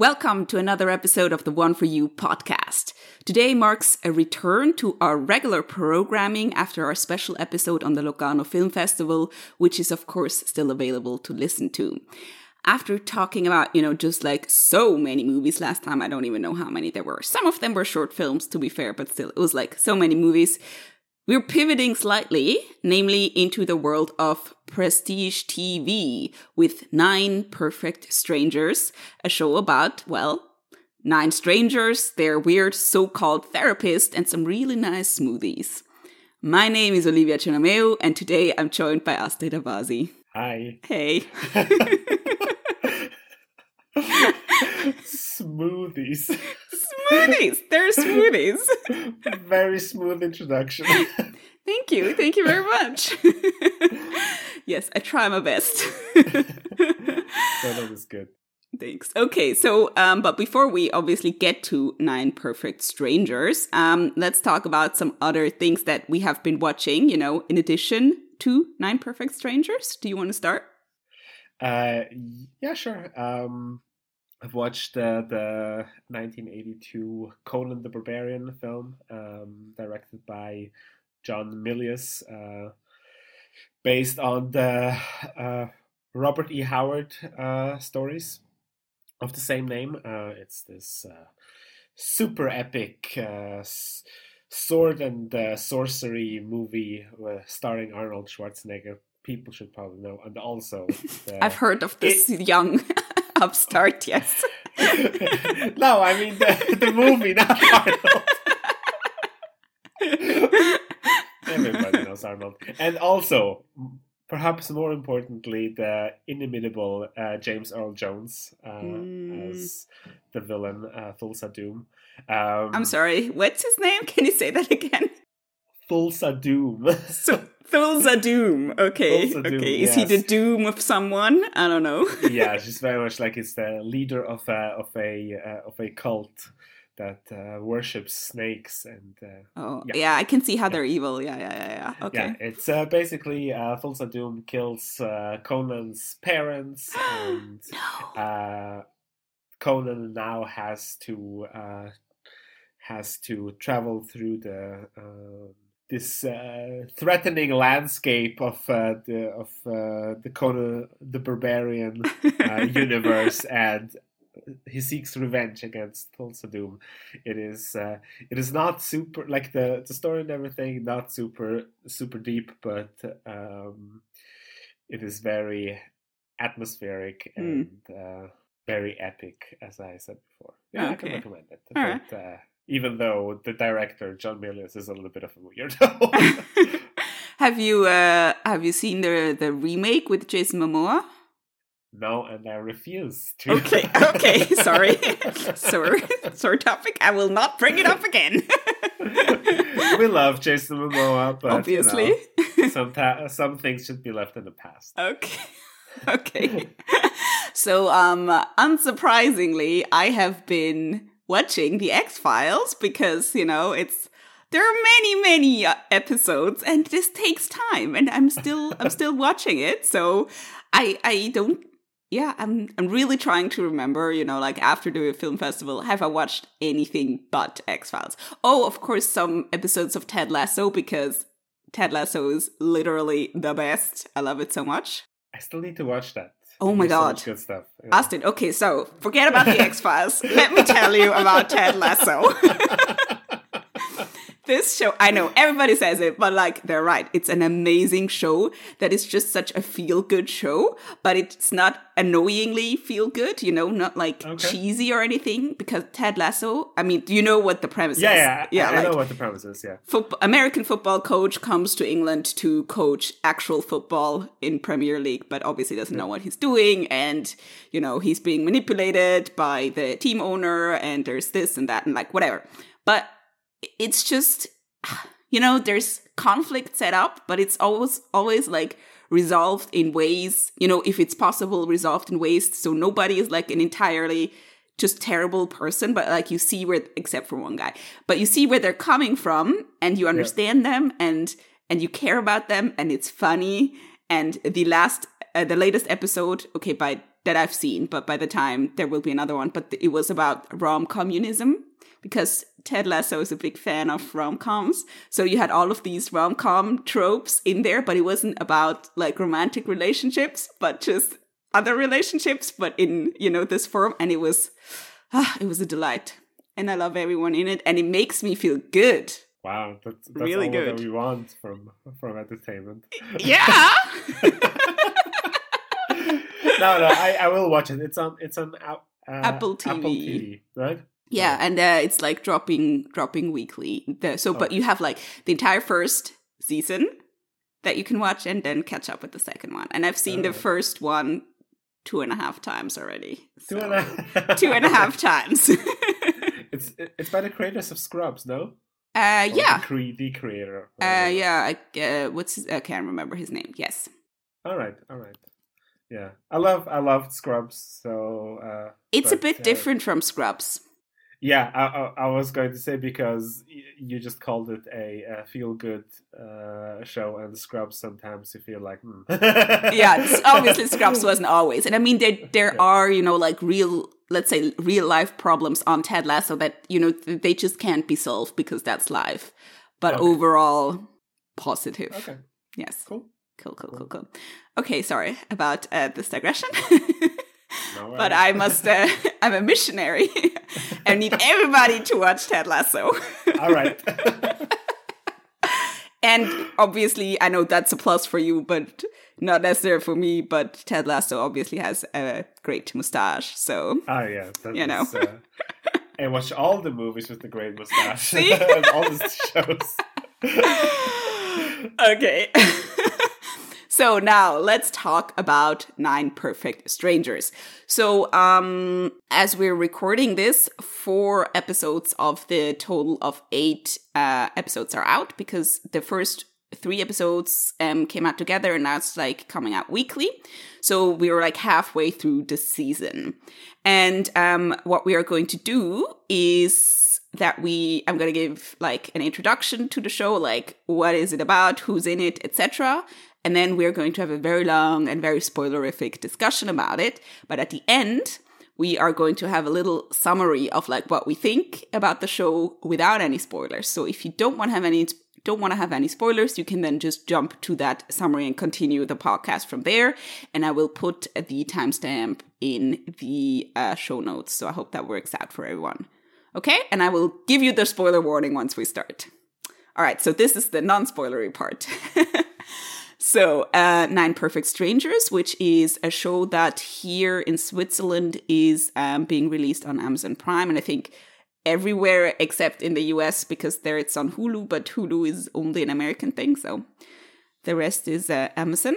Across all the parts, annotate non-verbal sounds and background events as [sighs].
Welcome to another episode of the One for You podcast. Today marks a return to our regular programming after our special episode on the Locarno Film Festival, which is, of course, still available to listen to. After talking about, you know, just like so many movies last time, I don't even know how many there were. Some of them were short films, to be fair, but still, it was like so many movies. We're pivoting slightly, namely into the world of prestige TV with Nine Perfect Strangers, a show about, well, nine strangers, their weird so called therapist, and some really nice smoothies. My name is Olivia Chinameu, and today I'm joined by Astrit Abazi. Hi. Hey. [laughs] [laughs] Smoothies. [laughs] smoothies! They're smoothies. [laughs] Very smooth introduction. [laughs] Thank you. Thank you very much. [laughs] yes, I try my best. that was good. Thanks. Okay, so um, but before we obviously get to Nine Perfect Strangers, um, let's talk about some other things that we have been watching. You know, in addition to Nine Perfect Strangers. Do you want to start? Uh, yeah, sure. Um, I've watched uh, the 1982 Conan the Barbarian film, um, directed by John Milius, uh, based on the uh, Robert E. Howard uh, stories of the same name. Uh, it's this uh, super epic sword and sorcery movie starring Arnold Schwarzenegger people should probably know. And also, [laughs] the, I've heard of this it, young [laughs] upstart. Yes. [laughs] no, I mean the, the movie, not Arnold. Everybody knows Arnold, and also. Perhaps more importantly, the inimitable uh, James Earl Jones uh, mm. as the villain, uh, Thulsa Doom. Um, I'm sorry, what's his name? Can you say that again? Thulsa Doom. [laughs] so Thulsa Doom. Okay. Thulsa Doom, okay. Is yes. he the doom of someone? I don't know. [laughs] yeah, [laughs] she's very much like he's the leader of a of a uh, of a cult that uh, worships snakes and. Uh, oh yeah. yeah. I can see how they're evil. Yeah, yeah, yeah, yeah. Okay. Yeah, it's uh, basically uh, Thulsa Doom kills uh, Conan's parents, [gasps] and no. Uh, Conan now has to uh, has to travel through the this uh, threatening landscape of uh, the of uh, the Conan the Barbarian uh, [laughs] universe, and he seeks revenge against Thulsa Doom. It is uh, it is not super like the the story and everything, not super super deep, but um, it is very atmospheric hmm. and mm. very epic, as I said before. Yeah, okay. I can recommend it. All but, right even though the director John Milius is a little bit of a weirdo. [laughs] have you uh, have you seen the the remake with Jason Momoa? No, and I refuse to. Okay, [laughs] okay, sorry, sorry, sorry. Topic. I will not bring it up again. [laughs] we love Jason Momoa, but obviously, you know, some ta- some things should be left in the past. Okay. Okay. so, um, unsurprisingly, I have been watching the X Files because, you know, it's there are many many uh, episodes and this takes time and I'm still [laughs] I'm still watching it. So I I don't yeah, I'm I'm really trying to remember, you know, like after the film festival, have I watched anything but X Files? Oh, of course, some episodes of Ted Lasso because Ted Lasso is literally the best. I love it so much. I still need to watch that. Oh my god. So good stuff. Yeah. Austin, okay, so forget about the X Files. Let me tell you about Ted Lasso. [laughs] this show, I know everybody says it, but like they're right. It's an amazing show that is just such a feel good show, but it's not annoyingly feel good, you know, not like okay. cheesy or anything. Because Ted Lasso, I mean, do you know what the premise yeah, is? Yeah, yeah, I, I like, know what the premise is, yeah. Football, American football coach comes to England to coach actual football in Premier League, but obviously doesn't yeah. know what he's doing. And, you know, he's being manipulated by the team owner, and there's this and that, and like whatever. But it's just [sighs] you know there's conflict set up but it's always always like resolved in ways you know if it's possible resolved in ways so nobody is like an entirely just terrible person but like you see where except for one guy but you see where they're coming from and you understand yeah. them and and you care about them and it's funny and the last uh, the latest episode okay by that I've seen, but by the time there will be another one. But it was about rom communism because Ted Lasso is a big fan of rom coms. So you had all of these rom com tropes in there, but it wasn't about like romantic relationships, but just other relationships, but in, you know, this form. And it was, ah, it was a delight. And I love everyone in it. And it makes me feel good. Wow, that's, that's Really all good. that we want from from entertainment. Yeah. [laughs] [laughs] no, no, I, I will watch it. It's on it's on uh, Apple TV. Apple TV, right? Yeah, and uh, it's like dropping dropping weekly. The, so, but you have like the entire first season that you can watch, and then catch up with the second one. And I've seen the Oh. first one two and a half times already. Two and a [laughs] two and a half [laughs] times. uh, [laughs] It's it's by the creators of Scrubs, no? Or yeah, The, cre- the creator. uh, yeah. I, uh, what's his, I can't remember his name. Yes, All right, all right. Yeah, I love I loved Scrubs. So uh, it's a bit uh, different from Scrubs. yeah, I, I I was going to say because y- you just called it a, a feel good uh, show, and Scrubs sometimes you feel like hmm. yeah, [laughs] obviously Scrubs wasn't always, and I mean there there Yeah. are you know like real let's say real life problems on Ted Lasso that you know they just can't be solved because that's life, but Okay. overall positive. Okay, Yes, cool. Cool, cool, cool, cool. Okay, sorry about uh, this digression. No [laughs] but. I must. Uh, [laughs] I'm a missionary. [laughs] I need everybody to watch Ted Lasso. all right. and obviously, I know that's a plus for you, but not necessary for me. But Ted Lasso obviously has a great mustache, so Ah, yeah. You know. is, uh, and watch all the movies with the great mustache. See? and all the shows. okay. So now let's talk about Nine Perfect Strangers. So, um, as we're recording this, four episodes of the total of eight uh, episodes are out because the first three episodes um, came out together and now it's like coming out weekly. So we were like halfway through the season. And um, what we are going to do is that we I'm going to give like an introduction to the show like what is it about, who's in it, etc. And then we're going to have a very long and very spoilerific discussion about it. But at the end, we are going to have a little summary of like what we think about the show without any spoilers. So if you don't want to have any don't want to have any spoilers, you can then just jump to that summary and continue the podcast from there. And I will put the timestamp in the uh, show notes. So I hope that works out for everyone. Okay, and I will give you the spoiler warning once we start. All right, so this is the non spoilery part. [laughs] so, uh, Nine Perfect Strangers, which is a show that here in Switzerland is um, being released on Amazon Prime, and I think everywhere except in the US because there it's on Hulu, but Hulu is only an American thing, so the rest is uh, Amazon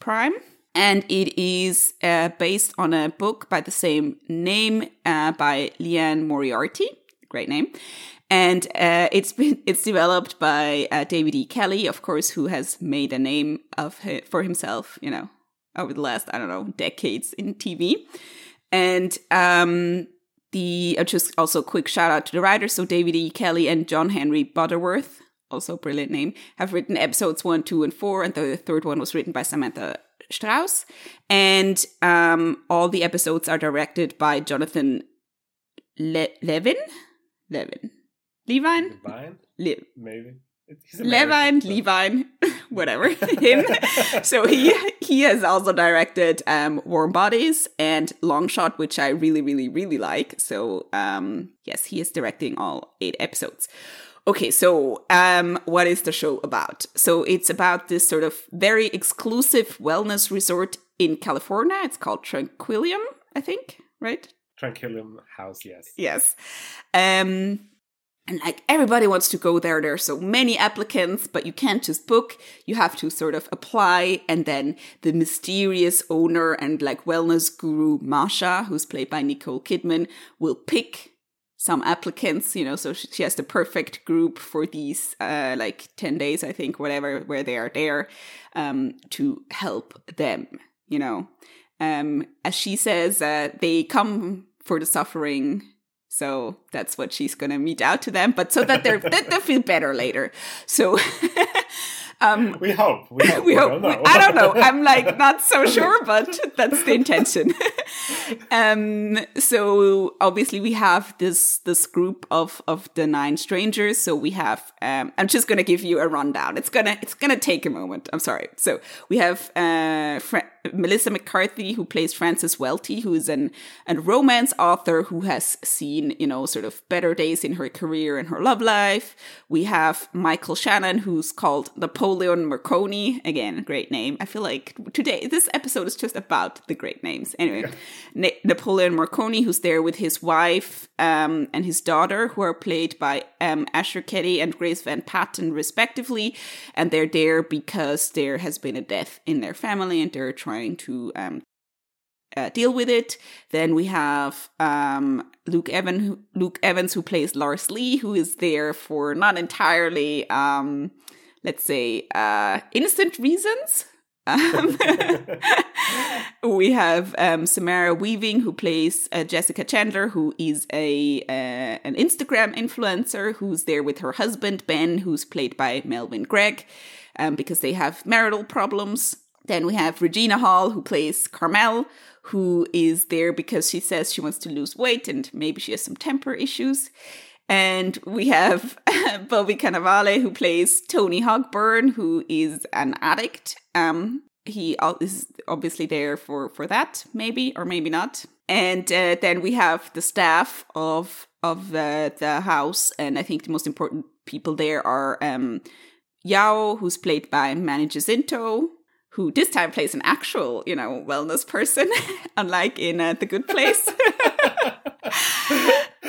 Prime. And it is uh, based on a book by the same name uh, by Liane Moriarty. Great name. And uh, it's been [laughs] it's developed by uh, David E. Kelley, of course, who has made a name of hi- for himself, you know, over the last I don't know decades in TV. And um, the uh, just also quick shout out to the writers. So David E. Kelley and John Henry Butterworth, also a brilliant name, have written episodes one, two, and four, and the third one was written by Samantha Strauss. And um, all the episodes are directed by Jonathan Le- Levin, Levin, Levine, Levine, Le- maybe. He's Levine, so- Levine, [laughs] whatever him. so he he has also directed um, Warm Bodies and Long Shot, which I really, really, really like. So um, yes, he is directing all eight episodes. Okay, so um, what is the show about? So it's about this sort of very exclusive wellness resort in California. It's called Tranquillum, I think, right? Tranquillum House, yes. Yes. Um and like everybody wants to go there. There are so many applicants, but you can't just book. You have to sort of apply. And then the mysterious owner and like wellness guru, Masha, who's played by Nicole Kidman, will pick some applicants, you know, so she has the perfect group for these, uh, like 10 days, I think, whatever, where they are there, um, to help them, you know. Um, as she says, uh, they come for the suffering. So that's what she's gonna mete out to them, but so that they're that they feel better later. So, [laughs] Um, we hope. We hope. we hope. Don't I don't know. I'm like not so sure, but that's the intention. [laughs] um, so obviously we have this this group of of the nine strangers. So we have. Um, I'm just gonna give you a rundown. It's gonna it's gonna take a moment. I'm sorry. So we have uh, Fra- Melissa McCarthy who plays Frances Welty, who is an a romance author who has seen you know sort of better days in her career and her love life. We have Michael Shannon, who's called Napoleon Marconi. Again, great name. I feel like today, this episode is just about the great names. Anyway. Na- Napoleon Marconi, who's there with his wife um, and his daughter, who are played by um, Asher Keddie and Grace Van Patten, respectively. And they're there because there has been a death in their family and they're trying to um, uh, deal with it. Then we have um, Luke Evan, Luke Evans, who plays Lars Lee, who is there for not entirely, um, let's say, uh, innocent reasons. Um, [laughs] we have um, Samara Weaving, who plays uh, Jessica Chandler, who is a uh, an Instagram influencer who's there with her husband Ben, who's played by Melvin Gregg, um, because they have marital problems. Then we have Regina Hall, who plays Carmel, who is there because she says she wants to lose weight and maybe she has some temper issues. And we have [laughs] Bobby Cannavale, who plays Tony Hogburn, who is an addict. Um, he is obviously there for, for that, maybe or maybe not. And uh, then we have the staff of of uh, the house, and I think the most important people there are um, Yao, who's played by Manny Jacinto, who this time plays an actual, you know, wellness person, [laughs] unlike in uh, The Good Place. [laughs]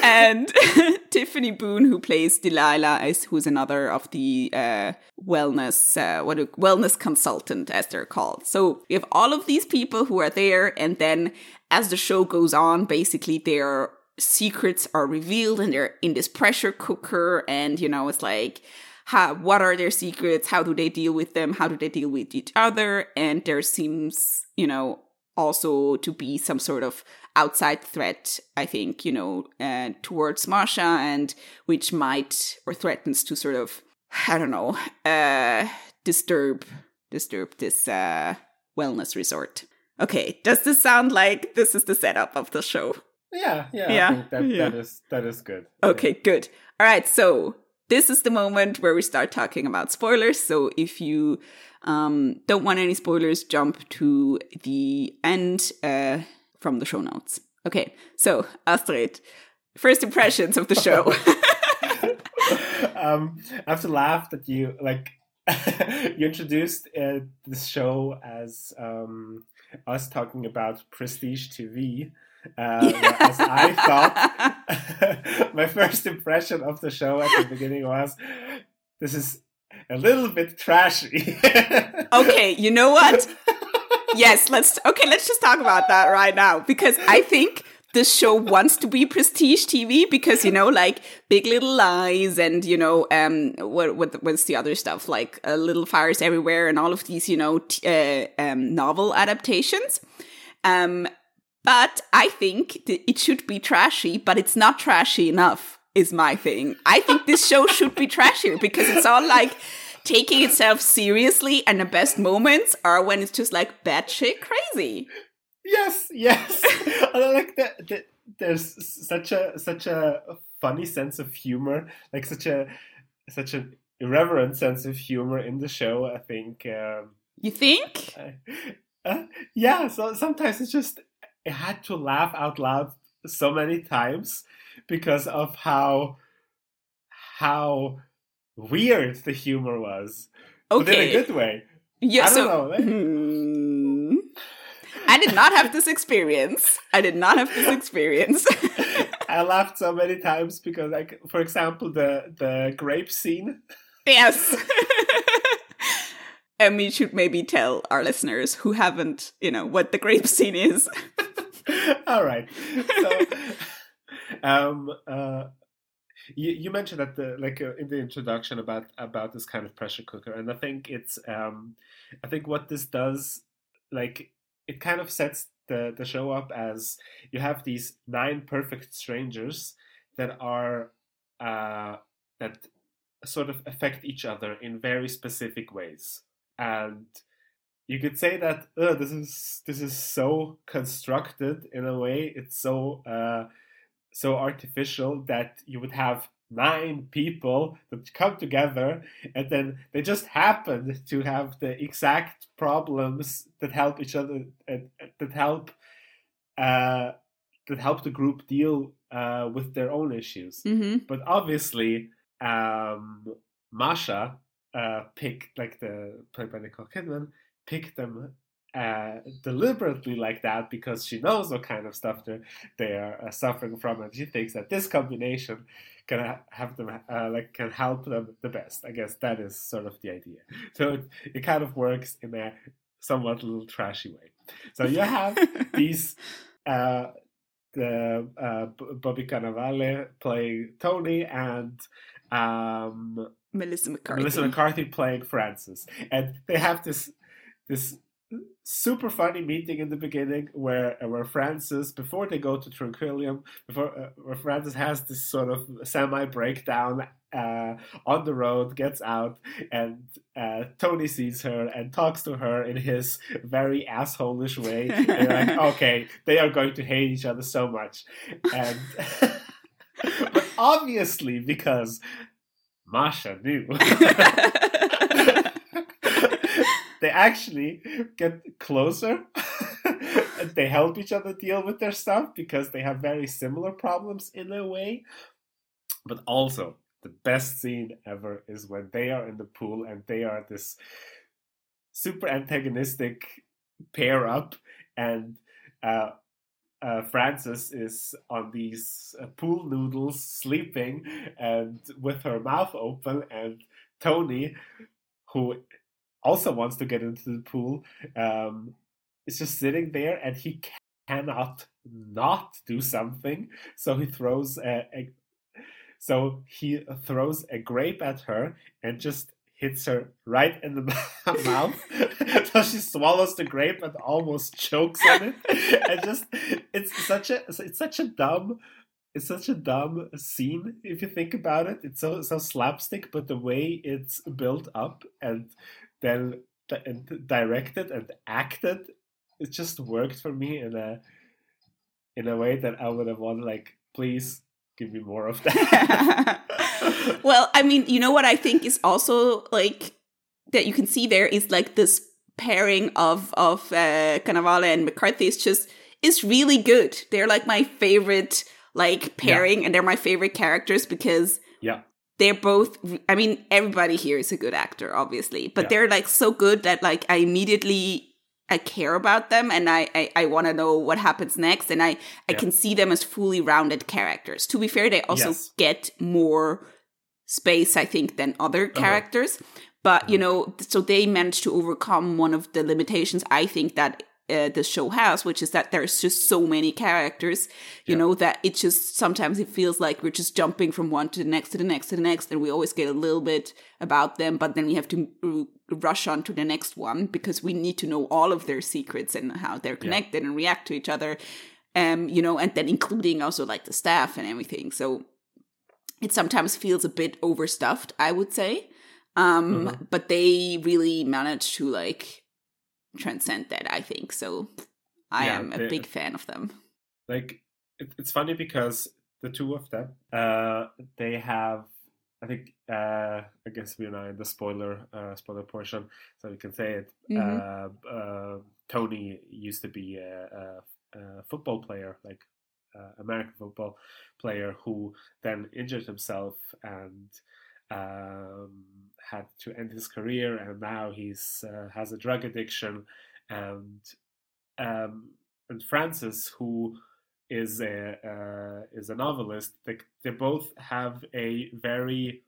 and [laughs] Tiffany Boone, who plays Delilah, is who's another of the uh, wellness uh, what a wellness consultant, as they're called. So we have all of these people who are there, and then as the show goes on, basically their secrets are revealed, and they're in this pressure cooker, and you know, it's like how, what are their secrets? How do they deal with them? How do they deal with each other? And there seems, you know, also to be some sort of outside threat, I think, you know, uh, towards Masha, and which might or threatens to sort of, I don't know, uh, disturb disturb this uh, wellness resort. Okay, does this sound like this is the setup of the show? Yeah, yeah, yeah. that, yeah. that is that is good. Okay, yeah. good. All right, so this is the moment where we start talking about spoilers. So if you um, don't want any spoilers, jump to the end uh, from the show notes. Okay, so Astrit, first impressions of the show. [laughs] [laughs] um, I have to laugh that you like [laughs] you introduced uh, this show as um, us talking about prestige TV. Uh, as I thought, [laughs] my first impression of the show at the beginning was this is a little bit trashy. [laughs] okay, you know what? Yes, let's okay, let's just talk about that right now because I think this show wants to be prestige TV because you know, like Big Little Lies and you know, um, what what what's the other stuff like uh, Little Fires Everywhere and all of these, you know, t- uh, um, novel adaptations. Um, but I think it should be trashy, but it's not trashy enough. Is my thing. I think this show should be trashier because it's all like taking itself seriously, and the best moments are when it's just like batshit crazy. Yes, yes. [laughs] I like that, that. There's such a such a funny sense of humor, like such a such an irreverent sense of humor in the show. I think. Um, you think? [laughs] Uh, yeah. So sometimes it's just I had to laugh out loud so many times because of how how weird the humor was. Okay. But in a good way. Yeah, I don't so, know. Like, hmm. I did not have this experience. I did not have this experience. [laughs] I laughed so many times because, like, for example, the the grape scene. Yes. [laughs] and we should maybe tell our listeners who haven't, you know, what the grape scene is. [laughs] All right. So, um, uh, you, you mentioned that the like uh, in the introduction about about this kind of pressure cooker, and I think it's um, I think what this does, like, it kind of sets the the show up as you have these nine perfect strangers that are uh, that sort of affect each other in very specific ways. And you could say that oh, this is this is so constructed in a way. It's so uh, so artificial that you would have nine people that come together and then they just happen to have the exact problems that help each other uh, that help uh, that help the group deal uh, with their own issues mm-hmm. but obviously um, masha uh, picked like the played by nicole kidman picked them uh, deliberately like that because she knows what kind of stuff they're, they are uh, suffering from, and she thinks that this combination can ha- have them uh, like can help them the best. I guess that is sort of the idea. [laughs] So it, it kind of works in a somewhat little trashy way. So you have [laughs] these. Uh, the uh, Bobby Cannavale playing Tony and um, Melissa McCarthy. Melissa McCarthy playing Frances, and they have this this super funny meeting in the beginning where where Frances before they go to Tranquillum before uh, where Frances has this sort of semi breakdown uh, on the road gets out and uh, Tony sees her and talks to her in his very assholish way. Like [laughs] okay they are going to hate each other so much. And [laughs] but obviously because Masha knew [laughs] they actually get closer [laughs] they help each other deal with their stuff because they have very similar problems in a way. But also, the best scene ever is when they are in the pool and they are this super antagonistic pair up and uh, uh, Frances is on these uh, pool noodles sleeping and with her mouth open and Tony who also wants to get into the pool um, is just sitting there and he cannot not do something. So he throws a, a so he throws a grape at her and just hits her right in the [laughs] mouth. so she swallows the grape and almost chokes on it. and just it's such a it's such a dumb it's such a dumb scene if you think about it. It's so so slapstick, but the way it's built up and then and directed and acted it just worked for me in a in a way that I would have wanted like please give me more of that. [laughs] well, I mean, you know what I think is also like that you can see there is like this pairing of of uh, Cannavale and McCarthy is just is really good. They're like my favorite like pairing, yeah. and they're my favorite characters because yeah they're both i mean everybody here is a good actor obviously but yeah. they're like so good that like i immediately i care about them and i i, I want to know what happens next and i i can see them as fully rounded characters to be fair they also yes. get more space i think than other uh-huh. characters uh-huh. but you know so they managed to overcome one of the limitations i think that uh, the show has, which is that there's just so many characters, you yeah. know, that it just sometimes it feels like we're just jumping from one to the next to the next to the next, and we always get a little bit about them, but then we have to rush on to the next one because we need to know all of their secrets and how they're connected yeah. and react to each other, um, you know, and then including also like the staff and everything. So it sometimes feels a bit overstuffed, I would say. Um, mm-hmm. but they really manage to like transcend that i think. So i yeah, am a big fan of them. Like it, it's funny because the two of them uh they have i think uh i guess we're now in the spoiler uh spoiler portion so we can say it. Mm-hmm. uh, uh tony used to be a, a, a football player like uh, american football player who then injured himself and um, had to end his career, and now he's uh, has a drug addiction, and um, and Frances, who is a uh, is a novelist, they they both have a very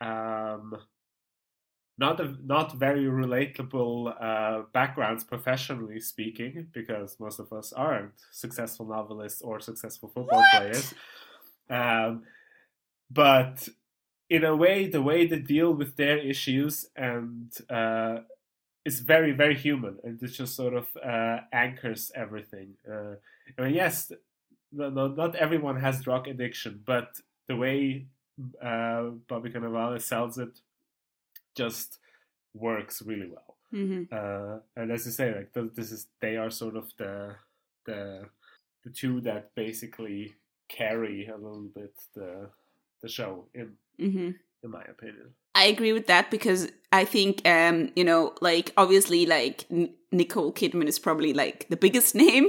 um, not a, not very relatable uh, backgrounds professionally speaking, because most of us aren't successful novelists or successful football what? players. Um, but in a way, the way they deal with their issues and uh, is very, very human, and it just sort of uh, anchors everything. Uh, I mean, yes, no, no, not everyone has drug addiction, but the way uh, Bobby Cannavale sells it just works really well. Mm-hmm. Uh, and as you say, like th- this is they are sort of the the the two that basically carry a little bit the the show in Mm-hmm. in my opinion. I agree with that because I think, um, you know, like obviously, like N- Nicole Kidman is probably like the biggest [laughs] name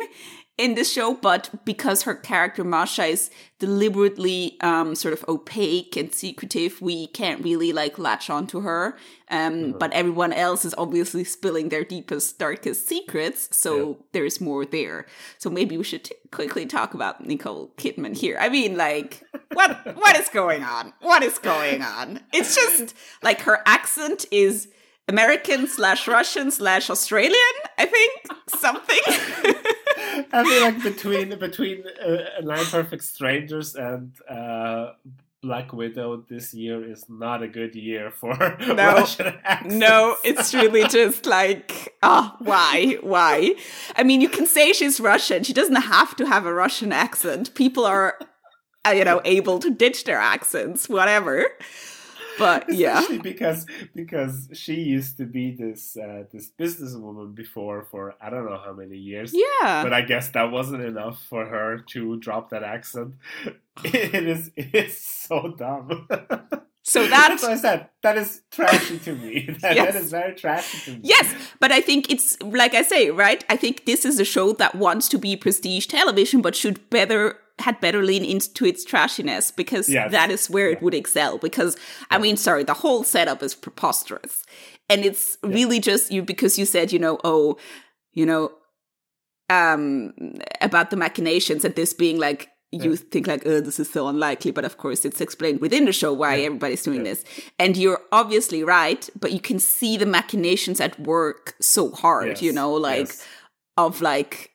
in this show, but because her character Masha is deliberately um, sort of opaque and secretive, we can't really like latch onto her. Um, But everyone else is obviously spilling their deepest, darkest secrets, so Yeah. there's more there. So maybe we should t- quickly talk about Nicole Kidman here. I mean, like, what what is going on? What is going on? It's just like her accent is American slash Russian slash Australian. I think something. [laughs] [laughs] I feel like between between uh, Nine Perfect Strangers and uh, Black Widow, this year is not a good year for [laughs] Russian accents. no, it's really just like, ah, why, why? I mean, you can say she's Russian. She doesn't have to have a Russian accent. People are, uh, you know, able to ditch their accents, whatever. But yeah, because because she used to be this uh, this businesswoman before for I don't know how many years. yeah. But I guess that wasn't enough for her to drop that accent. [laughs] It is it is so dumb. So [laughs] that's that what I said. That is trashy to me. [laughs] That, Yes. that is very trashy to me. Yes, but I think it's like I say, right? I think this is a show that wants to be prestige television, but should better had better lean into its trashiness because Yes. that is where it would excel. Because I mean, sorry, the whole setup is preposterous, and it's really just you because you said, you know, oh, you know, um, about the machinations and this being like. You think like, oh, this is so unlikely, but of course it's explained within the show why everybody's doing Yeah. this. And you're obviously right, but you can see the machinations at work so hard, Yes, you know, like yes. of like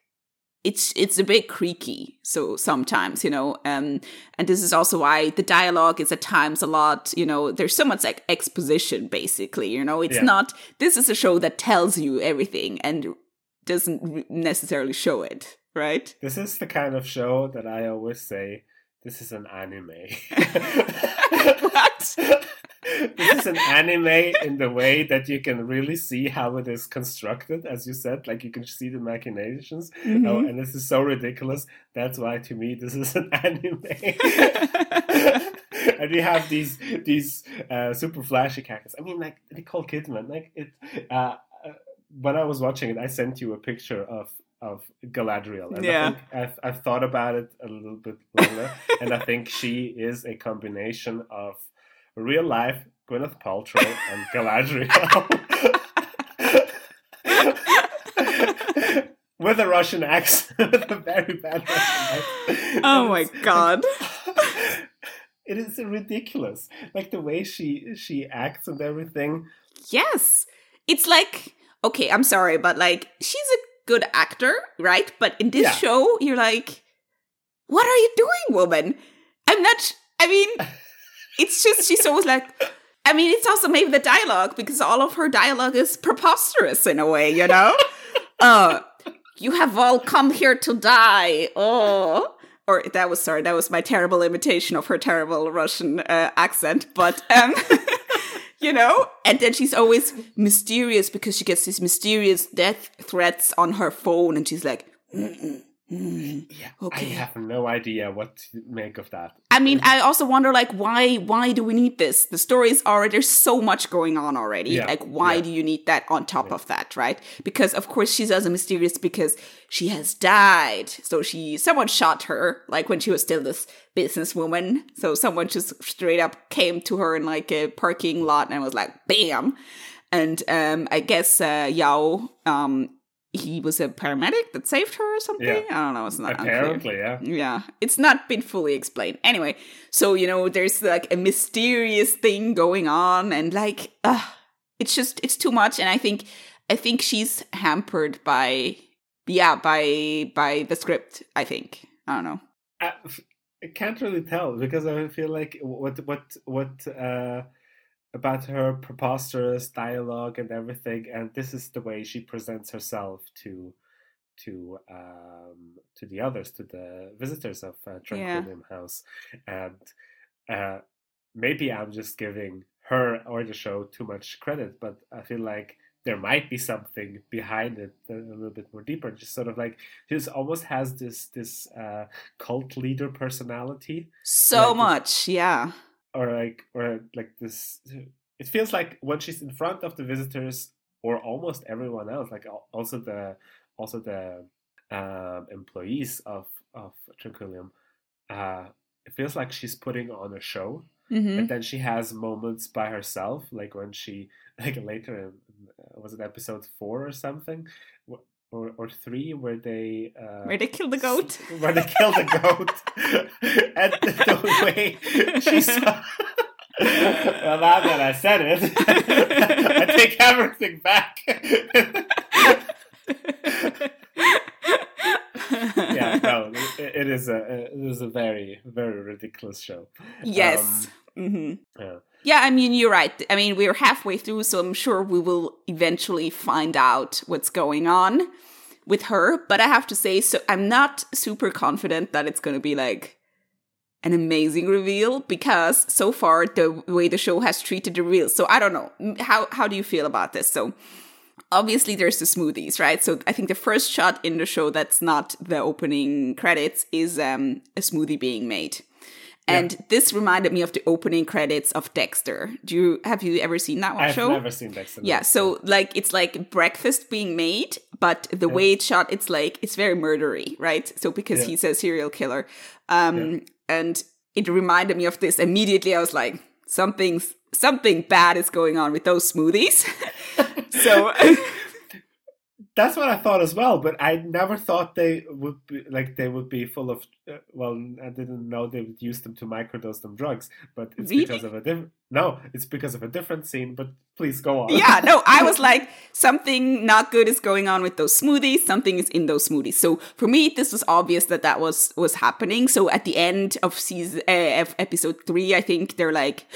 it's it's a bit creaky so sometimes you know um and this is also why the dialogue is at times a lot you know there's so much like exposition basically you know it's Yeah. not this is a show that tells you everything and doesn't necessarily show it right This is the kind of show that I always say this is an anime. [laughs] [laughs] What? this is an anime in the way that you can really see how it is constructed, as you said, like you can see the machinations. Mhm. Oh, and this is so ridiculous. That's why to me this is an [laughs] anime. and you have these these uh, super flashy characters. I mean, like Nicole Kidman. Like it. Uh, uh, when I was watching it, I sent you a picture of of Galadriel, and Yeah. I think I've, I've thought about it a little bit longer, [laughs] and I think she is a combination of real life Gwyneth Paltrow and Galadriel. [laughs] With a Russian accent, with a very bad Russian oh accent. oh my god [laughs] it is ridiculous like the way she she acts and everything yes it's like okay i'm sorry but like she's a good actor right? But in this Yeah. show you're like what are you doing woman? I'm not i mean [laughs] it's just she's always like i mean it's also maybe the dialogue because all of her dialogue is preposterous in a way you know? [laughs] Uh you have all come here to die. Oh. Or that was sorry that was my terrible imitation of her terrible russian uh, accent but um [laughs] you know? And then she's always mysterious because she gets these mysterious death threats on her phone and she's like "Mm-mm, mm." [laughs] yeah Okay. i have no idea what to make of that I mean, I also wonder, like, why? Why do we need this? The stories are there's so much going on already. Yeah, Like, why yeah. do you need that on top of that, right? Because of course she's also mysterious because she has died. So she, someone shot her, like when she was still this businesswoman. So someone just straight up came to her in like a parking lot and was like, "Bam!" And um, I guess uh, Yao, um, he was a paramedic that saved her or something. Yeah. I don't know. It's not unclear. apparently yeah Yeah, it's not been fully explained. Anyway, so you know, there's like a mysterious thing going on, and like, uh, it's just it's too much. And I think I think she's hampered by yeah by by the script. I think I don't know. I, I can't really tell because i feel like what what what uh about her preposterous dialogue and everything and this is the way she presents herself to to um to the others to the visitors of uh, Yeah. House and uh maybe I'm just giving her or the show too much credit, but I feel like there might be something behind it a little bit more deeper. Just sort of like she almost has this this uh, cult leader personality. So like much, yeah. Or like or like this. It feels like when she's in front of the visitors or almost everyone else, like also the also the um, employees of of Tranquillum, uh, it feels like she's putting on a show. Mm-hmm. And then she has moments by herself, like when she, [laughs] like later in, was it episode four or something, or or three, where they uh, where they kill the goat, where they kill the goat, [laughs] and the way she's. [laughs] well, now that I said it, [laughs] I take everything back. yeah, no, it, it is a it is a very very ridiculous show. Yes. Um, mm-hmm. Yeah. Yeah, I mean you're right. I mean we're halfway through, so I'm sure we will eventually find out what's going on with her. But I have to say, so I'm not super confident that it's going to be like an amazing reveal because so far the way the show has treated the reveal. So I don't know how how do you feel about this? So obviously there's the smoothies, right? So I think the first shot in the show that's not the opening credits is um, a smoothie being made. And yeah. this reminded me of the opening credits of Dexter. Do you have you ever seen that one I've show? I've never seen Dexter. Yeah, so like it's like breakfast being made, but the yeah. way it's shot, it's like it's very murdery, right? So because yeah. he's a serial killer, um, and it reminded me of this immediately. I was like, something's something bad is going on with those smoothies. [laughs] so [laughs] that's what I thought as well. But I never thought they would be like they would be full of. Uh, well, I didn't know they would use them to microdose them drugs. But it's really? because of a different. No, it's because of a different scene. But please go on. Yeah, no, I was [laughs] like something not good is going on with those smoothies. Something is in those smoothies. So for me, this was obvious that that was was happening. So at the end of season uh, of episode three, I think they're like,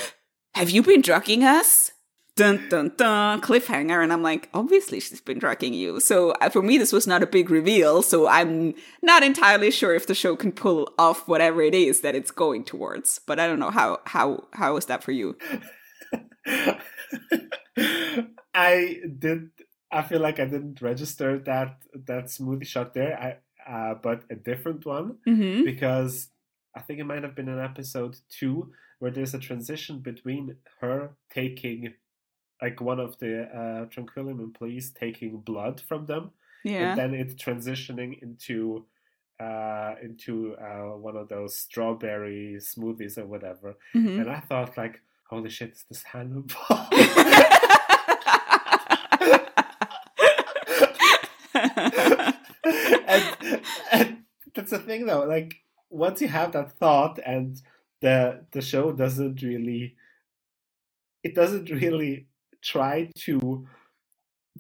"Have you been drugging us?" Dun dun dun cliffhanger and i'm like obviously she's been tracking you so uh, for me this was not a big reveal so i'm not entirely sure if the show can pull off whatever it is that it's going towards but i don't know how how how was that for you [laughs] i did i feel like i didn't register that that smoothie shot there i uh, but a different one mm-hmm. because i think it might have been an episode two where there's a transition between her taking like one of the uh, Tranquillum employees taking blood from them, yeah, and then it's transitioning into uh, into uh, one of those strawberry smoothies or whatever. Mm-hmm. And I thought, like, holy shit, is this Hannibal? [laughs] and, and that's the thing, though. Like, once you have that thought, and the the show doesn't really, it doesn't really try to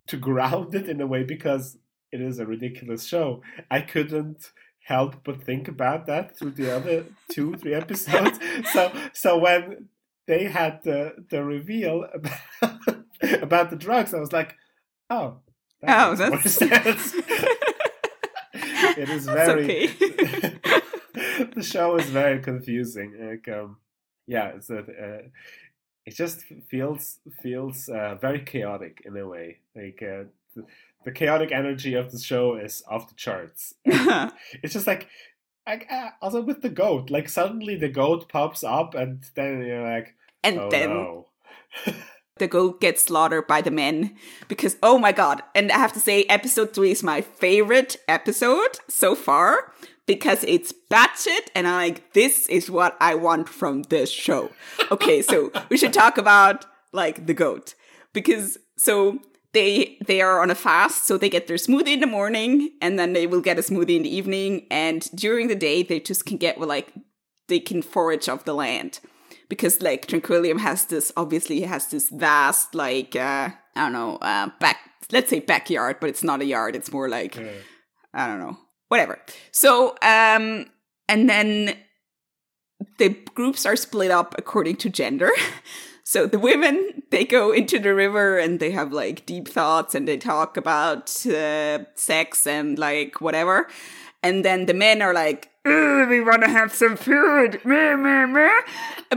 to ground [laughs] it in a way because it is a ridiculous show. I couldn't help but think about that through the other two, three episodes. [laughs] so so when they had the the reveal about, [laughs] about the drugs, I was like, oh, that oh, that's it is very. The show is very confusing. Like, um, yeah, it's a. Uh, it just feels feels uh, very chaotic in a way. Like uh, the, the, chaotic energy of the show is off the charts. [laughs] it's just like, like uh, also with the goat. Like suddenly the goat pops up, and then you're like, and oh, then. No. [laughs] the goat gets slaughtered by the men because oh my god and i have to say episode 3 is my favorite episode so far because it's batshit and I'm like, this is what I want from this show. Okay, so we should talk about like the goat. Because so they they are on a fast, so they get their smoothie in the morning and then they will get a smoothie in the evening. And during the day they just can get like they can forage off the land. Because like Tranquillum has this obviously has this vast like uh I don't know, uh back let's say backyard, but it's not a yard, it's more like yeah. I don't know whatever. So, um, and then the groups are split up according to gender. [laughs] so the women they go into the river and they have like deep thoughts and they talk about uh, sex and like whatever. And then the men are like, we want to have some food. Meh, meh, meh.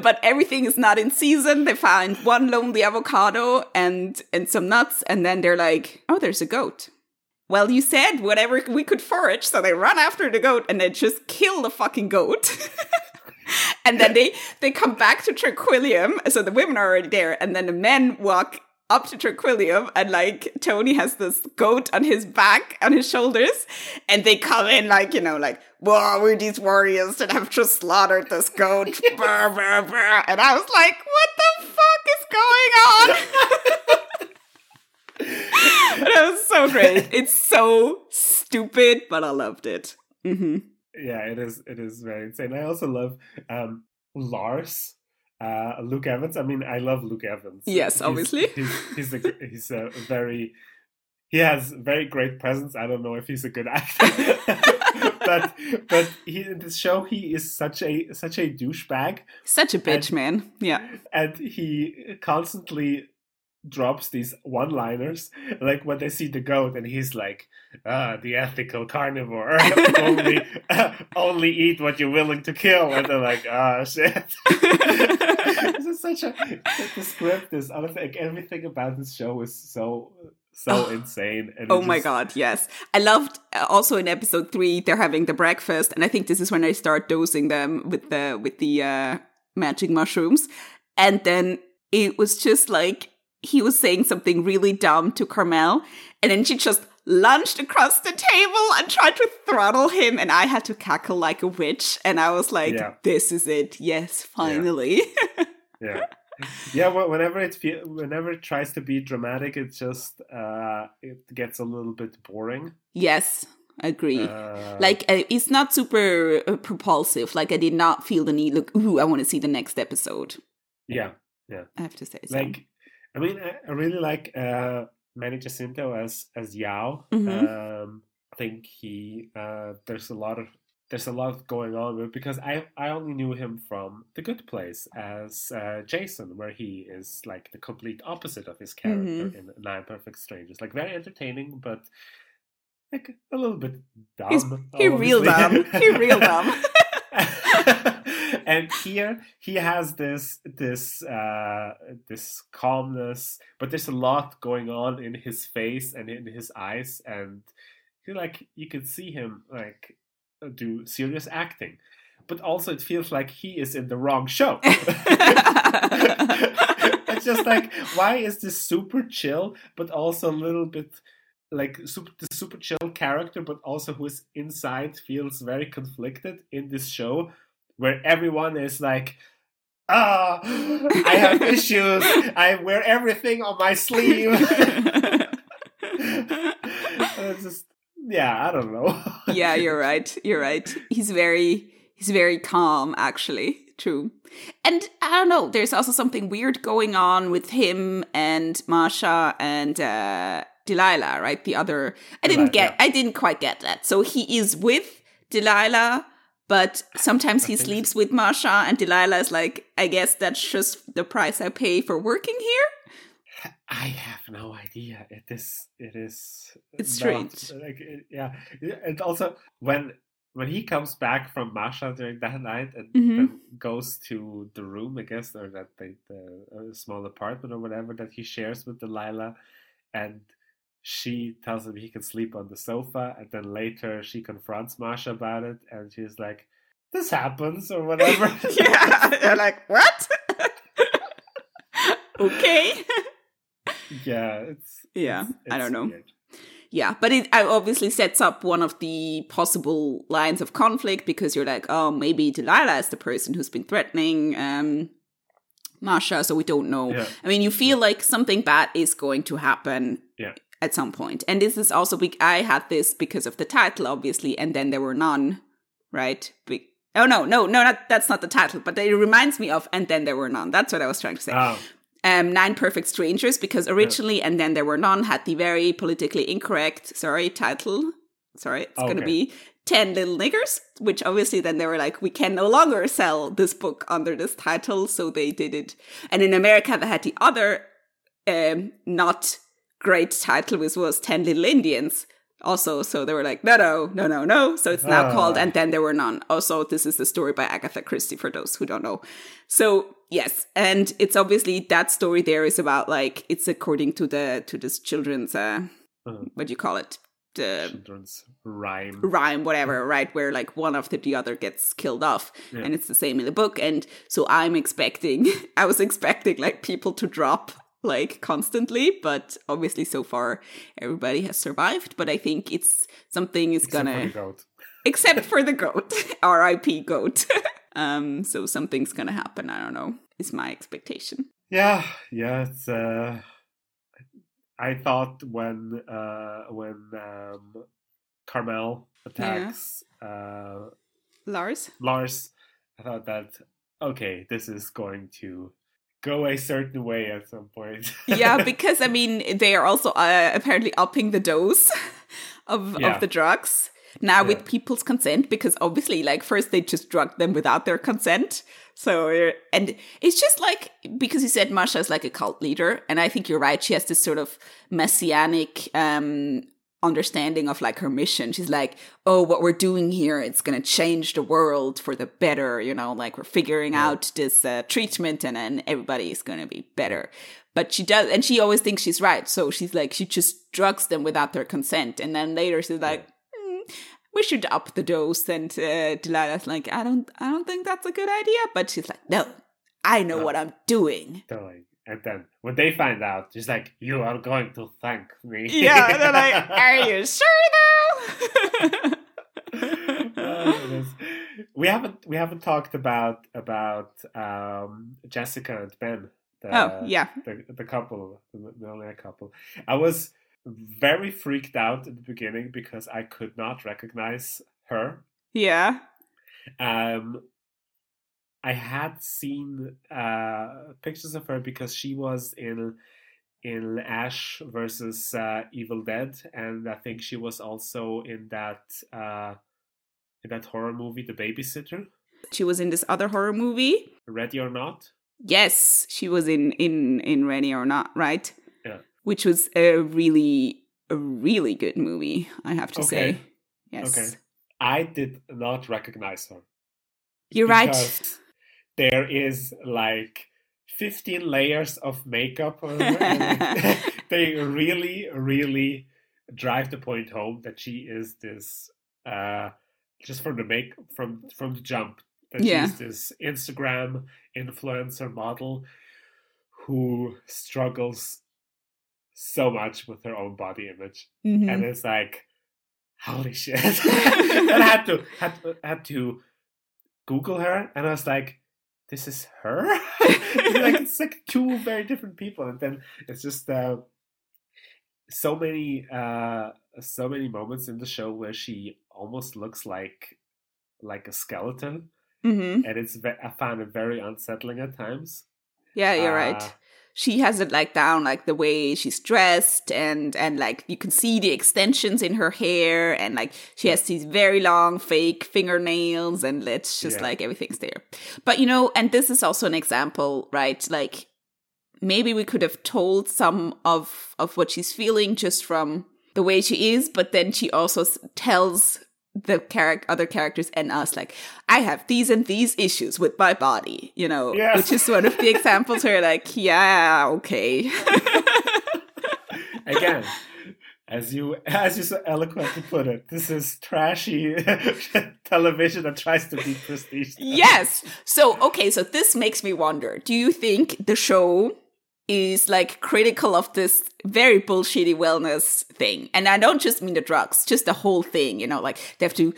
But everything is not in season. They find one lonely avocado and and some nuts, and then they're like, "Oh, there's a goat." Well, you said whatever we could forage, so they run after the goat and they just kill the fucking goat. [laughs] and then they they come back to Tranquillum. So the women are already there, and then the men walk up to Tranquillum and like Tony has this goat on his back, on his shoulders, and they come in like, you know, like, whoa, we're these warriors that have just slaughtered this goat. [laughs] brr, brr, brr. And I was like, what the fuck is going on? [laughs] [laughs] that was so great. It's so stupid, but I loved it. Mm-hmm. Yeah, it is. It is very insane. I also love um, Lars uh, Luke Evans. I mean, I love Luke Evans. Yes, he's, obviously. He's [laughs] he's a, he's a very he has very great presence. I don't know if he's a good actor, [laughs] but but he in this show he is such a such a douchebag, such a bitch, and, man. Yeah, and he constantly drops these one-liners like when they see the goat and he's like ah the ethical carnivore. [laughs] Only [laughs] only eat what you're willing to kill. And they're like ah oh, shit. [laughs] This is such a the script is like everything about this show is so so insane oh just... my god yes. I loved uh, also in episode three they're having the breakfast and i think this is when i start dosing them with the with the uh magic mushrooms. And then it was just like he was saying something really dumb to Carmel, and then she just lunged across the table and tried to throttle him, and I had to cackle like a witch. And I was like, yeah. "This is it! Yes, finally!" Yeah, [laughs] yeah. yeah well, whenever it whenever it tries to be dramatic, it just uh, it gets a little bit boring. Yes, agree. Uh, like uh, it's not super uh, propulsive. Like I did not feel the need. Look, ooh, I want to see the next episode. Yeah, yeah. I have to say, so. like I mean, I, I really like uh, Manny Jacinto as as Yao. Mm-hmm. Um, I think he uh, there's a lot of there's a lot going on with because I I only knew him from The Good Place as uh, Jason, where he is like the complete opposite of his character mm-hmm. in Nine Perfect Strangers. Like very entertaining, but like a little bit dumb. He's, he real dumb. He real dumb. [laughs] [laughs] [laughs] and here he has this this uh, this calmness, but there's a lot going on in his face and in his eyes, and he like you can see him like do serious acting, but also it feels like he is in the wrong show. [laughs] it's just like why is this super chill, but also a little bit like super, the super chill character, but also who's inside feels very conflicted in this show where everyone is like, ah, oh, I have [laughs] issues. I wear everything on my sleeve. [laughs] it's just, yeah, I don't know. yeah, you're right. You're right. He's very, he's very calm, actually. True. And I don't know, there's also something weird going on with him and Masha and uh, Delilah, right? The other I didn't get yeah. I didn't quite get that. So he is with Delilah but sometimes he sleeps with Masha, and Delilah is like, I guess that's just the price I pay for working here. I have no idea. It is. It is. It's strange. Like, yeah, and also when when he comes back from Masha during that night and, mm-hmm. goes to the room, I guess, or that the, the small apartment or whatever that he shares with Delilah, and she tells him he can sleep on the sofa, and then later she confronts Masha about it, and she's like, "This happens" or whatever. [laughs] yeah, they're like, "What?" [laughs] okay. yeah, it's yeah. It's, it's I don't know. Weird. Yeah, but it obviously sets up one of the possible lines of conflict because you're like, oh, maybe Delilah is the person who's been threatening um, Masha, so we don't know. Yeah. I mean, you feel like something bad is going to happen yeah at some point. And this is also be- I had this because of the title, obviously, and then there were none, right? Be- oh no, no, no, not, that's not the title, but it reminds me of and then there were none. That's what I was trying to say. Oh. Um, Nine Perfect Strangers, because originally yeah. and then there were none had the very politically incorrect, sorry, title. Sorry, it's okay. going to be 10 Little Niggers, which obviously then they were like, we can no longer sell this book under this title. So they did it. And in America, they had the other, um, not great title, which was 10 Little Indians, also so they were like no no no no no so it's now Ah. called and then there were none also this is the story by agatha christie for those who don't know so yes and it's obviously that story there is about like it's according to the to this children's uh Uh-huh. what do you call it the Children's rhyme. rhyme whatever right where like one after the other gets killed off Yeah. and it's the same in the book and so i'm expecting [laughs] i was expecting like people to drop like constantly but obviously so far everybody has survived but i think it's something is Except gonna goat. [laughs] except for the goat [laughs] rip goat [laughs] um so something's gonna happen i don't know is my expectation Yeah, yeah. It's. Uh, I thought when uh, when um, Carmel attacks uh, lars Lars, I thought that okay, this is going to go a certain way at some point. [laughs] yeah because i mean they are also uh, apparently upping the dose [laughs] of Yeah. of the drugs now Yeah. with people's consent because obviously like first they just drugged them without their consent so uh, and it's just like because you said masha is like a cult leader and i think you're right she has this sort of messianic um understanding of like her mission. She's like oh what we're doing here it's going to change the world for the better you know like we're figuring Yeah. out this uh, treatment and then everybody is going to be better. But she does and she always thinks she's right. So she's like she just drugs them without their consent. And then later she's like "Hmm, we should up the dose. And uh, delilah's like i don't i don't think that's a good idea. But she's like no i know No. what i'm doing. Like, and then when they find out, she's like, "You are going to thank me." yeah and they're like [laughs] are you sure though [laughs] Oh, we haven't we haven't talked about about um, Jessica and Ben. The, oh yeah the, the couple, the millionaire couple. I was very freaked out at the beginning because I could not recognize her. yeah Um, I had seen uh, pictures of her because she was in in Ash versus uh, Evil Dead, and I think she was also in that uh, in that horror movie, The Babysitter. she was in this other horror movie Ready or Not? yes she was in in in ready or not right Yeah. which was a really a really good movie i have to Okay. say yes Okay. I did not recognize her. you're right there is like 15 layers of makeup [laughs] [laughs] they really, really drive the point home that she is this uh just from the make from from the jump that Yeah. she's this Instagram influencer model who struggles so much with her own body image Mhm. and it's like holy shit [laughs] and i had to had, to- had to google her and i was like this is her? [laughs] Like it's like two very different people and then it's just uh so many uh so many moments in the show where she almost looks like like a skeleton Mhm. and it's ve- i found it very unsettling at times. Yeah you're Uh, right she has it like down like the way she's dressed and and like you can see the extensions in her hair and like she has these very long fake fingernails and it's just Yeah. like everything's there. But you know and this is also an example right? Like maybe we could have told some of of what she's feeling just from the way she is but then she also tells the character other characters and us like i have these and these issues with my body you know Yes. which is one of the examples where like [laughs] yeah okay. [laughs] Again as you as you so eloquently put it this is trashy [laughs] television that tries to be prestige yes. So okay so this makes me wonder. Do you think the show is like critical of this very bullshitty wellness thing. And i don't just mean the drugs just the whole thing you know like they have to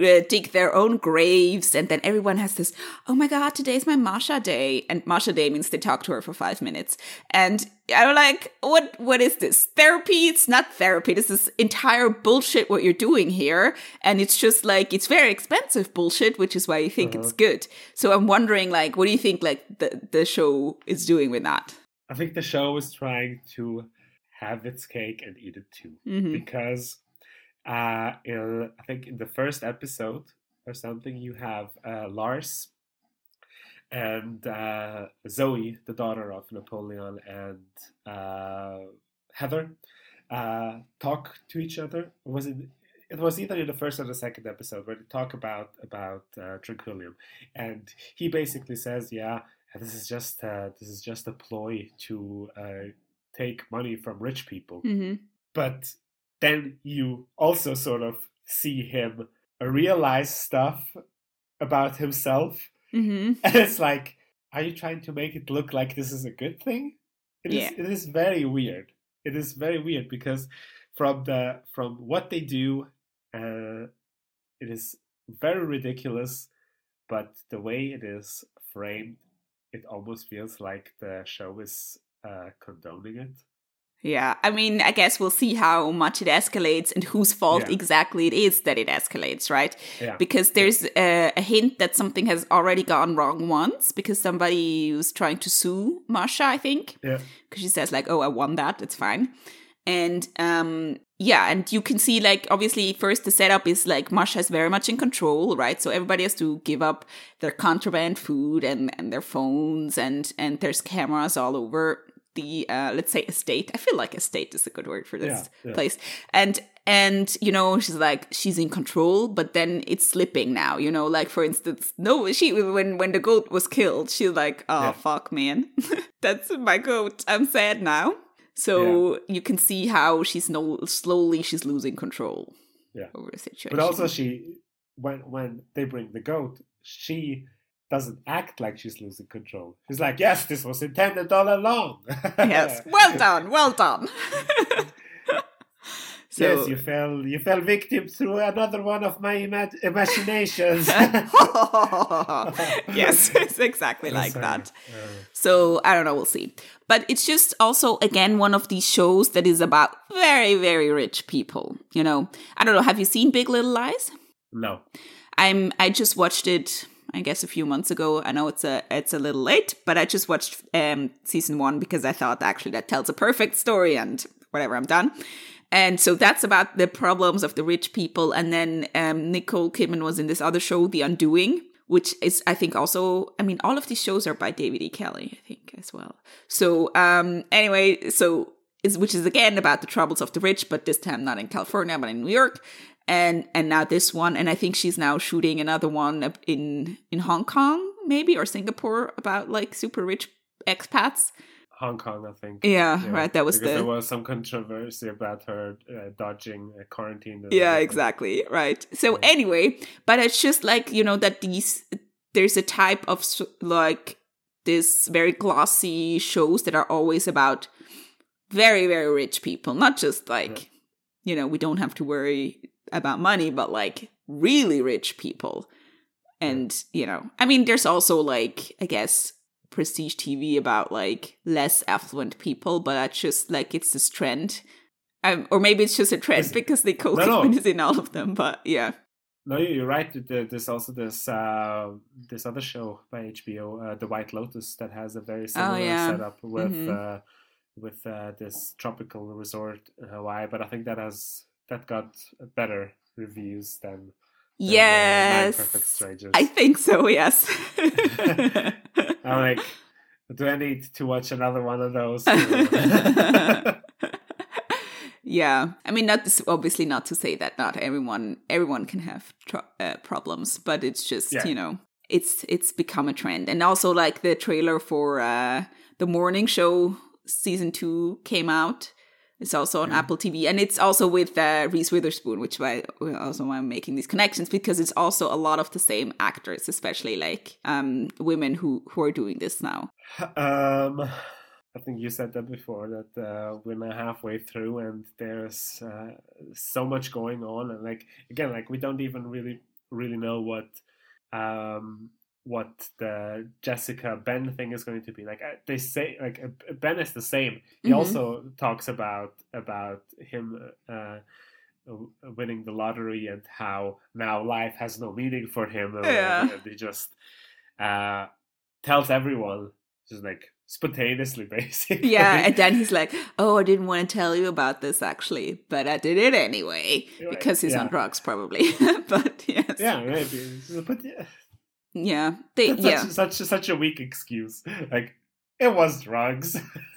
uh, dig their own graves and then everyone has this oh my god today's my masha day. And masha day means they talk to her for five minutes. And i'm like what what is this? Therapy? It's not therapy. This is entire bullshit what you're doing here. And it's just like it's very expensive bullshit which is why you think it's good. So i'm wondering like what do you think like the, the show is doing with that i think the show is trying to have its cake and eat it too Mhm. because uh in, i think in the first episode or something you have uh lars and uh zoe the daughter of napoleon and uh heather uh, talk to each other. Was it? It was either in the first or the second episode where they talk about about uh, Tranquillum, and he basically says, "Yeah, this is just uh, this is just a ploy to uh, take money from rich people." hmm But then you also sort of see him realize stuff about himself, hmm [laughs] and it's like, are you trying to make it look like this is a good thing? It is. Yeah. It is very weird. It is very weird because from the from what they do, uh, it is very ridiculous. But the way it is framed, it almost feels like the show is uh, condoning it. Yeah, I mean, I guess we'll see how much it escalates and whose fault Yeah. exactly it is that it escalates, right? Yeah. Because there's a, a hint that something has already gone wrong once because somebody was trying to sue Masha, I think. Yeah. Because she says, like, oh, I won that, it's fine. And um, yeah, and you can see, like, obviously, first the setup is like Masha is very much in control, right? So everybody has to give up their contraband food and, and their phones, and and there's cameras all over the uh, let's say estate. I feel like estate is a good word for this Yeah, yeah. place. And and you know she's like she's in control, but then it's slipping now. You know, like for instance, no, she when when the goat was killed, she's like, oh Yeah. fuck, man, [laughs] that's my goat. I'm sad now. So you can see how she's no slowly she's losing control Yeah. over the situation. But also, she when when they bring the goat, she doesn't act like she's losing control. She's like, "Yes, this was intended all along." yes, [laughs] well done, well done. [laughs] so, yes, you fell. You fell victim through another one of my ima- imaginations. [laughs] [laughs] yes, [laughs] it's exactly like Sorry. that. Uh, So I don't know, we'll see. But it's just also again one of these shows that is about very, very rich people. You know, I don't know. Have you seen Big Little Lies? no. I'm. I just watched it. I guess a few months ago. I know it's a it's a little late, but I just watched um season one because I thought actually that tells a perfect story and whatever. I'm done. And so that's about the problems of the rich people. And then um, Nicole Kidman was in this other show, The Undoing, which is, I think, also, I mean, all of these shows are by David E. Kelley, I think, as well. So, um, anyway, so, is, which is again about the troubles of the rich, but this time not in California, but in New York. And, and now this one, and I think she's now shooting another one in, in Hong Kong, maybe, or Singapore about like super rich expats. Hong Kong, I think. Yeah, right. That was because the there was some controversy about her uh, dodging uh, quarantine. Yeah, exactly. Right. So anyway, but it's just like, you know, that these, there's a type of like this very glossy shows that are always about very, very rich people, not just like, you know, we don't have to worry about money, but like really rich people. And, you know, I mean, there's also like, I guess, prestige TV about like less affluent people, but that's just like it's this trend. Um, or maybe it's just a trend Is- because Nicole No, no. [laughs] Is in all of them. But yeah, No, you- you're right. There's also this uh, this other show by HBO, uh, The White Lotus, that has a very similar Oh, yeah. setup with Mhm. uh, with uh, this tropical resort in Hawaii. But I think that has that got better reviews than, yes, Perfect Strangers. I think so. Yes. [laughs] I'm like, do I need to watch another one of those? [laughs] yeah, I mean, not this, obviously not to say that not everyone everyone can have tr- uh, problems, but it's just Yeah. you know it's it's become a trend, and also like the trailer for uh the morning show season two came out. It's also on Apple TV, and it's also with uh, Reese Witherspoon, which why also why I'm making these connections because it's also a lot of the same actors, especially like um women who who are doing this now. [laughs] Um, I think you said that before that uh, we're now halfway through and there's uh, so much going on and like again like we don't even really really know what um what the Jessica Ben thing is going to be. Like uh, they say like uh, Ben is the same. He Mhm. also talks about about him uh winning the lottery and how now life has no meaning for him Yeah. and he just uh tells everyone just like spontaneously [laughs] basically. Yeah, and then he's like, "Oh, I didn't want to tell you about this actually, but I did it anyway because he's on drugs, probably." [laughs] but yes, yeah maybe. But yeah yeah, they, that's yeah, such, such such a weak excuse like it was drugs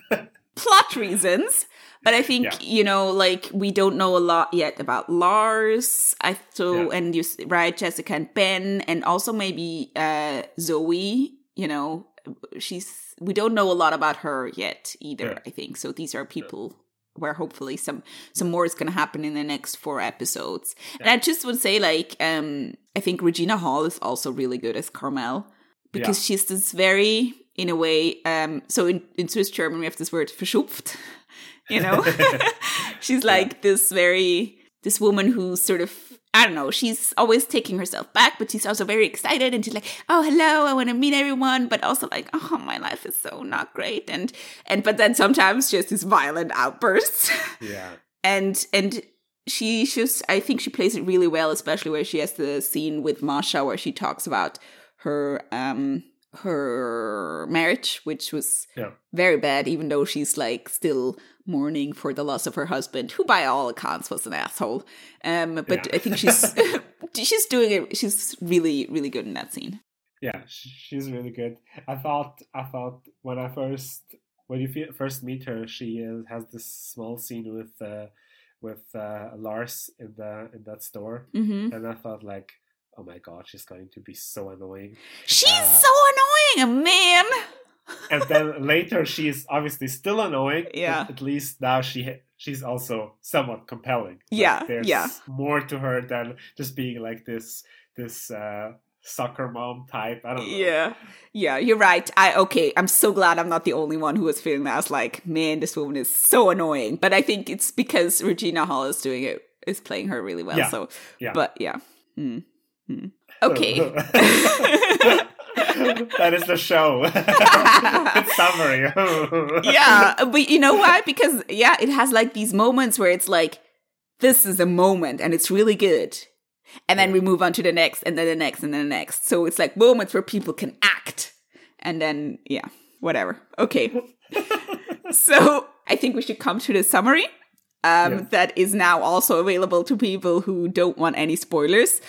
[laughs] plot reasons. But I think Yeah. you know, like we don't know a lot yet about Lars. I so Yeah. and you right, Jessica and Ben, and also maybe uh Zoe. You know, she's we don't know a lot about her yet either. Yeah. I think so. These are people where hopefully some some more is going to happen in the next four episodes. And I just would say, like, um, I think Regina Hall is also really good as Carmel because she's this very, in a way, um, so in, in Swiss German we have this word verschupft, [laughs] you know, [laughs] [laughs] she's like this very this woman who's sort of I don't know, she's always taking herself back, but she's also very excited and she's like, "Oh, hello, I want to meet everyone," but also like, "Oh, my life is so not great." And and but then sometimes just these violent outbursts. [laughs] Yeah. and and she just I think she plays it really well, especially where she has the scene with Masha where she talks about her um her marriage, which was Yeah. very bad, even though she's like still mourning for the loss of her husband, who by all accounts was an asshole. Um, but Yeah. I think she's [laughs] [laughs] she's doing it. She's really really good in that scene. Yeah, she's really good. I thought, I thought when I first, when you first meet her, she uh, has this small scene with, uh, with uh, Lars in the in that store, hmm and I thought like, oh my god, she's going to be so annoying. She's Uh, so annoying, man. [laughs] And then later, she's obviously still annoying. Yeah. At least now she ha- she's also somewhat compelling. Like, Yeah, there's yeah. more to her than just being like this this uh, soccer mom type. I don't know. Yeah, yeah, you're right. I okay. I'm so glad I'm not the only one who was feeling that. I was like, man, this woman is so annoying. But I think it's because Regina Hall is doing it, is playing her really well. Yeah, So, yeah. but yeah. Hmm, hmm. Okay. [laughs] that is the show. [laughs] Summary. [laughs] yeah, but you know why? Because yeah, it has like these moments where it's like, this is a moment, and it's really good. And then Yeah. we move on to the next, and then the next, and then the next. So it's like moments where people can act, and then yeah, whatever. Okay. so I think we should come to the summary. Um, Yes. that is now also available to people who don't want any spoilers.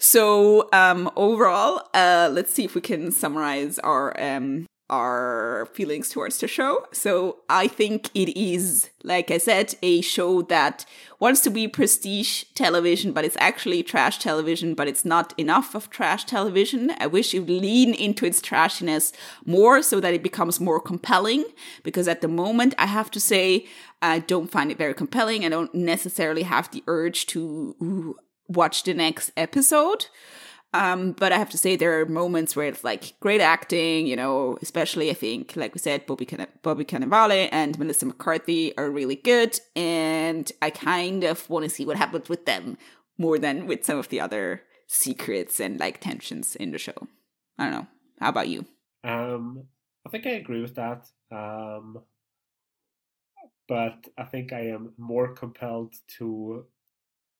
So um, overall, uh, let's see if we can summarize our um, our feelings towards the show. So I think it is, like I said, a show that wants to be prestige television, but it's actually trash television, but it's not enough of trash television. I wish it would lean into its trashiness more so that it becomes more compelling. Because at the moment, I have to say, I don't find it very compelling. I don't necessarily have the urge to ooh, watch the next episode. Um, but I have to say there are moments where it's like great acting, you know, especially I think, like we said, Bobby Can- Bobby Cannavale and Melissa McCarthy are really good, and I kind of want to see what happens with them more than with some of the other secrets and like tensions in the show. I don't know. How about you? Um, I think I agree with that. Um, but I think I am more compelled to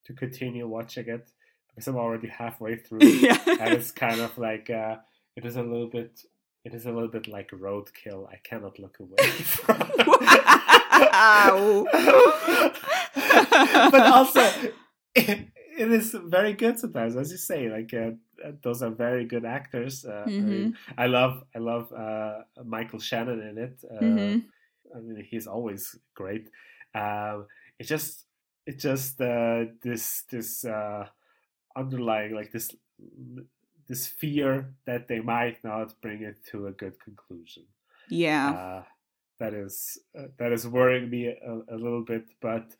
to continue watching it because I'm already halfway [laughs] through, yeah. and it's kind of like uh, it is a little bit. It is a little bit like roadkill. I cannot look away from. [laughs] But also, it, it is very good sometimes, as you say. Like uh, those are very good actors. Uh, I, mean, I love, I love uh, Michael Shannon in it. Uh, Mhm. I mean, he's always great. Um, it just, it just uh, this this uh, underlying like this this fear that they might not bring it to a good conclusion. Yeah. Uh, that is uh, that is worrying me a, a little bit, but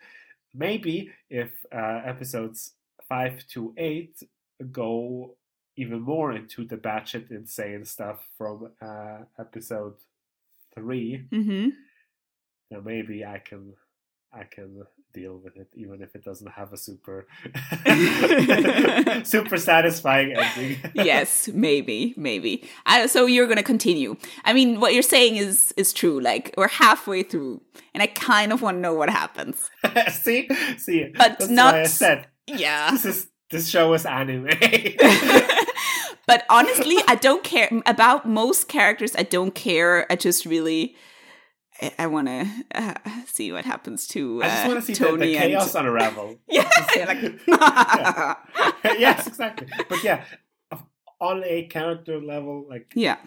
maybe if uh, episodes five to eight go even more into the batshit insane stuff from uh, episode three, hmm then maybe I can I can deal with it, even if it doesn't have a super [laughs] super satisfying ending. [laughs] yes, maybe, maybe. Uh, so you're gonna continue. I mean, what you're saying is is true. Like we're halfway through, and I kind of want to know what happens. [laughs] see, see, But that's not- I said Yeah. this is this show is anime. but honestly, I don't care about most characters. I don't care. I just really. I, want to uh, see what happens to uh, I just want to see the, Tony the and chaos unravel. [laughs] yeah, like, [laughs] [laughs] yes, exactly. But yeah, on a character level, like yeah,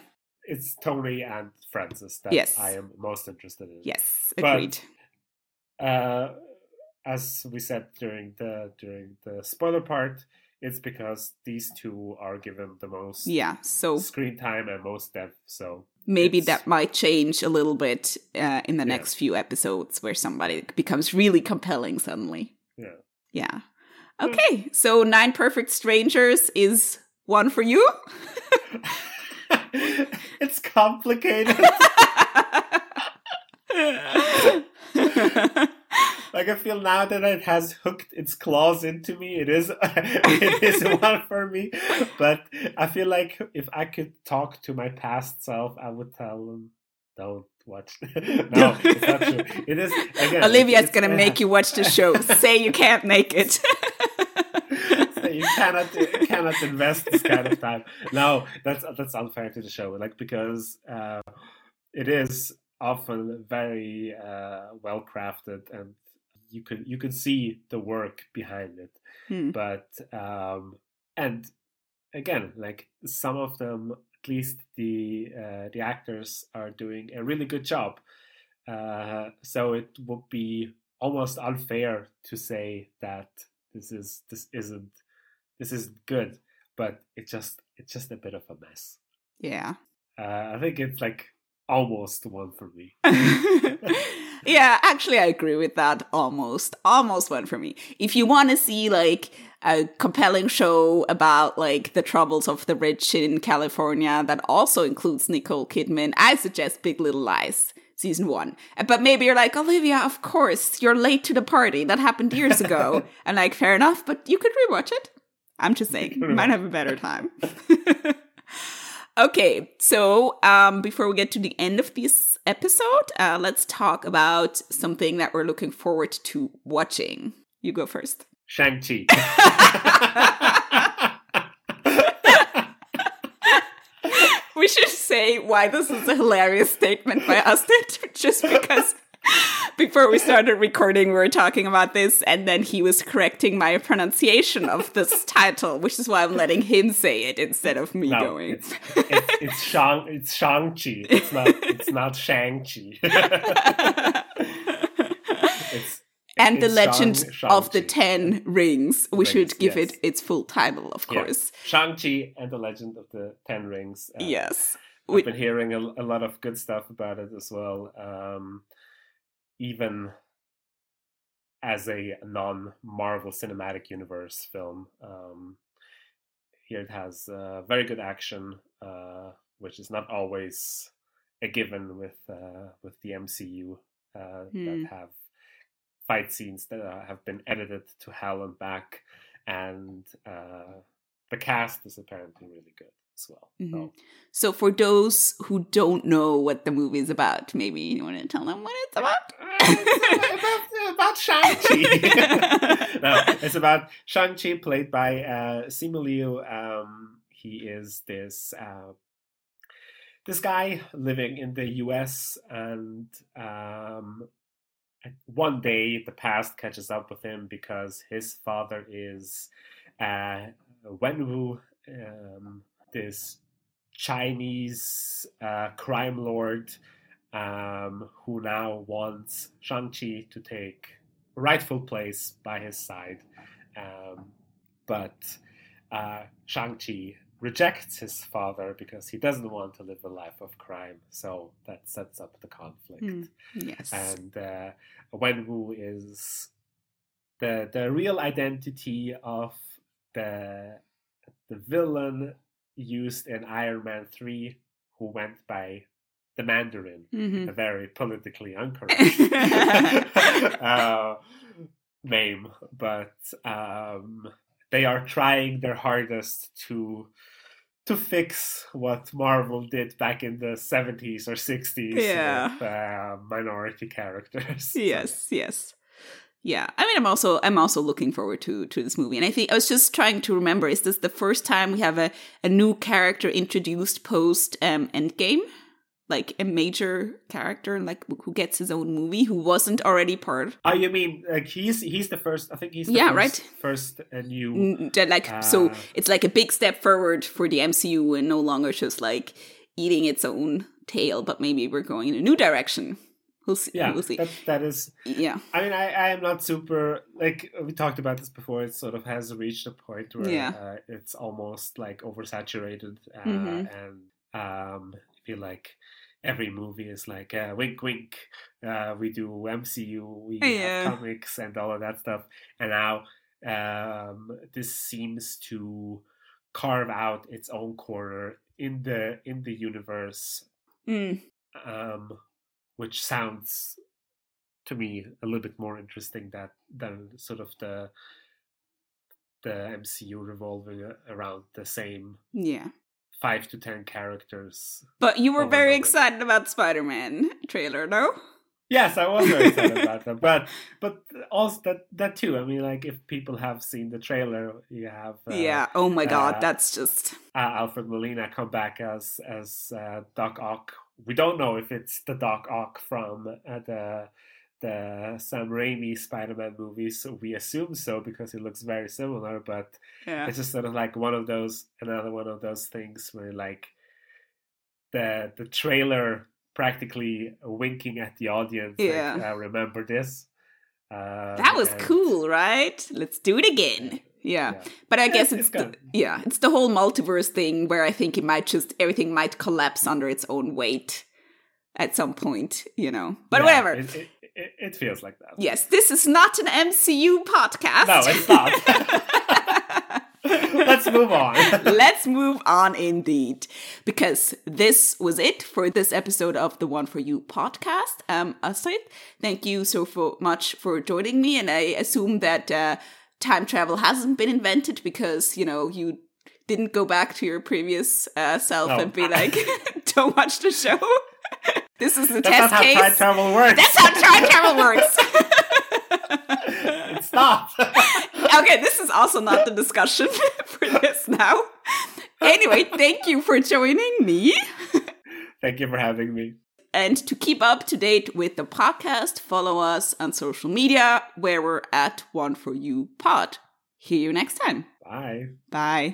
it's Tony and Frances that Yes. I am most interested in. Yes, But- agreed. Uh, as we said during the during the spoiler part, it's because these two are given the most yeah, so screen time and most depth. So maybe it's- that might change a little bit uh, in the Yeah. next few episodes where somebody becomes really compelling suddenly. yeah. Yeah. Okay, so Nine Perfect Strangers is one for you. [laughs] it's complicated. [laughs] [laughs] like I feel now that it has hooked its claws into me, it is [laughs] it is [laughs] one for me. But I feel like if I could talk to my past self, I would tell them, "Don't watch." [laughs] no, it's not true. It is again. Olivia's gonna it make you watch the show. Say you can't make it. you cannot you cannot invest this kind of time. No, that's that's unfair to the show. Like because uh, it is often very uh, well crafted, and you could you could see the work behind it. Hmm. But um, and again, like some of them, at least the uh, the actors are doing a really good job. Uh, so it would be almost unfair to say that this is this isn't this isn't good, but it just it's just a bit of a mess. yeah. Uh, I think it's like almost one for me. [laughs] [laughs] yeah, actually, I agree with that. Almost, almost one for me. If you want to see like a compelling show about like the troubles of the rich in California that also includes Nicole Kidman, I suggest Big Little Lies. Season one. But maybe you're like, Olivia, of course, you're late to the party. That happened years ago. [laughs] and like, fair enough, but you could rewatch it. I'm just saying, you might have a better time. Okay, so um, before we get to the end of this episode, uh, let's talk about something that we're looking forward to watching. You go first. Shang-Chi. [laughs] we should say why this is a hilarious statement by Astrit, [laughs] just because before we started recording, we were talking about this, and then he was correcting my pronunciation of this title, which is why I'm letting him say it instead of me no, going. it's, it's it's Shang it's Shang-Chi. It's not it's not Shang-Chi. [laughs] it's and the legend Shang- of the Ten Rings. We Rings, should give yes. it its full title, of Yeah. course. Shang-Chi and the Legend of the Ten Rings. Uh, Yes. we've been hearing a, a lot of good stuff about it as well. Um, even as a non-Marvel Cinematic Universe film, um, here it has uh, very good action, uh, which is not always a given with uh, with the MCU uh, Hmm. that have fight scenes that uh, have been edited to hell and back, and uh, the cast is apparently really good as well. Mhm. So, So, for those who don't know what the movie is about, maybe you want to tell them what it's about? it's about Shang-Chi. [laughs] [laughs] no, it's about Shang-Chi played by uh, Simu Liu. Um, he is this uh, this guy living in the U.S. and um, one day the past catches up with him because his father is uh, Wenwu, um, this Chinese uh, crime lord um, who now wants Shang-Chi to take rightful place by his side. Um, but uh, Shang-Chi rejects his father because he doesn't want to live a life of crime. So that sets up the conflict. Hmm. Yes. And uh, Wenwu is the the real identity of the the villain used in Iron Man 3 who went by the Mandarin Mhm. a very politically incorrect [laughs] [laughs] uh, name, but um, they are trying their hardest to to fix what Marvel did back in the seventies or sixties Yeah. with uh, minority characters. [laughs] Yes yes yeah i mean i'm also i'm also looking forward to to this movie and i think i was just trying to remember is this the first time we have a, a new character introduced post um endgame like a major character like who gets his own movie who wasn't already part Oh, you mean like he's he's the first? I think he's the Yeah, first, right. First uh, new. N- like so Ah. it's like a big step forward for the mcu and no longer just like eating its own tail, but maybe we're going in a new direction. We'll see. Yeah, [laughs] we'll see. That, that is. Yeah. I mean, I, I am not super like we talked about this before. It sort of has reached a point where Yeah. uh, it's almost like oversaturated, uh, Mhm. and um, I feel like every movie is like uh, wink, wink. Uh, we do MCU, we Yeah. have comics, and all of that stuff. And now um, this seems to carve out its own corner in the in the universe Mm. um, which sounds to me a little bit more interesting that than sort of the the MCU revolving around the same Yeah. five to ten characters. But you were very excited about Spider Man trailer, no? Yes, I was very excited [laughs] about that. but but also that that too. I mean, like if people have seen the trailer, you have uh, yeah. Oh my god, uh, that's just. uh, Alfred Molina come back as as uh, Doc Ock. We don't know if it's the Doc Ock from uh, the the Sam Raimi Spider-Man movies. We assume so because it looks very similar, but Yeah. it's just sort of like one of those another one of those things where like the the trailer practically winking at the audience. like, Yeah. uh, remember this. Uh, That was and- cool, right? Let's do it again. Yeah. Yeah. But I guess [laughs] it's it's, the, yeah, it's the whole multiverse thing where I think it might just everything might collapse under its own weight at some point, you know. But Yeah, whatever. It, it, it, it feels like that. yes, this is not an MCU podcast. No, it's not. [laughs] Let's move on. [laughs] Let's move on indeed. Because this was it for this episode of the One for You podcast. Um, Astrit, thank you so for much for joining me. And I assume that uh, time travel hasn't been invented because, you know, you didn't go back to your previous uh, self No. and be like, [laughs] don't watch the show. [laughs] this is the That's not test how time travel works. That's how time travel works. [laughs] it's not. okay, this is also not the discussion for this now. Anyway, thank you for joining me. Thank you for having me. And to keep up to date with the podcast, follow us on social media where we're at One For You Pod. See you next time. Bye. Bye.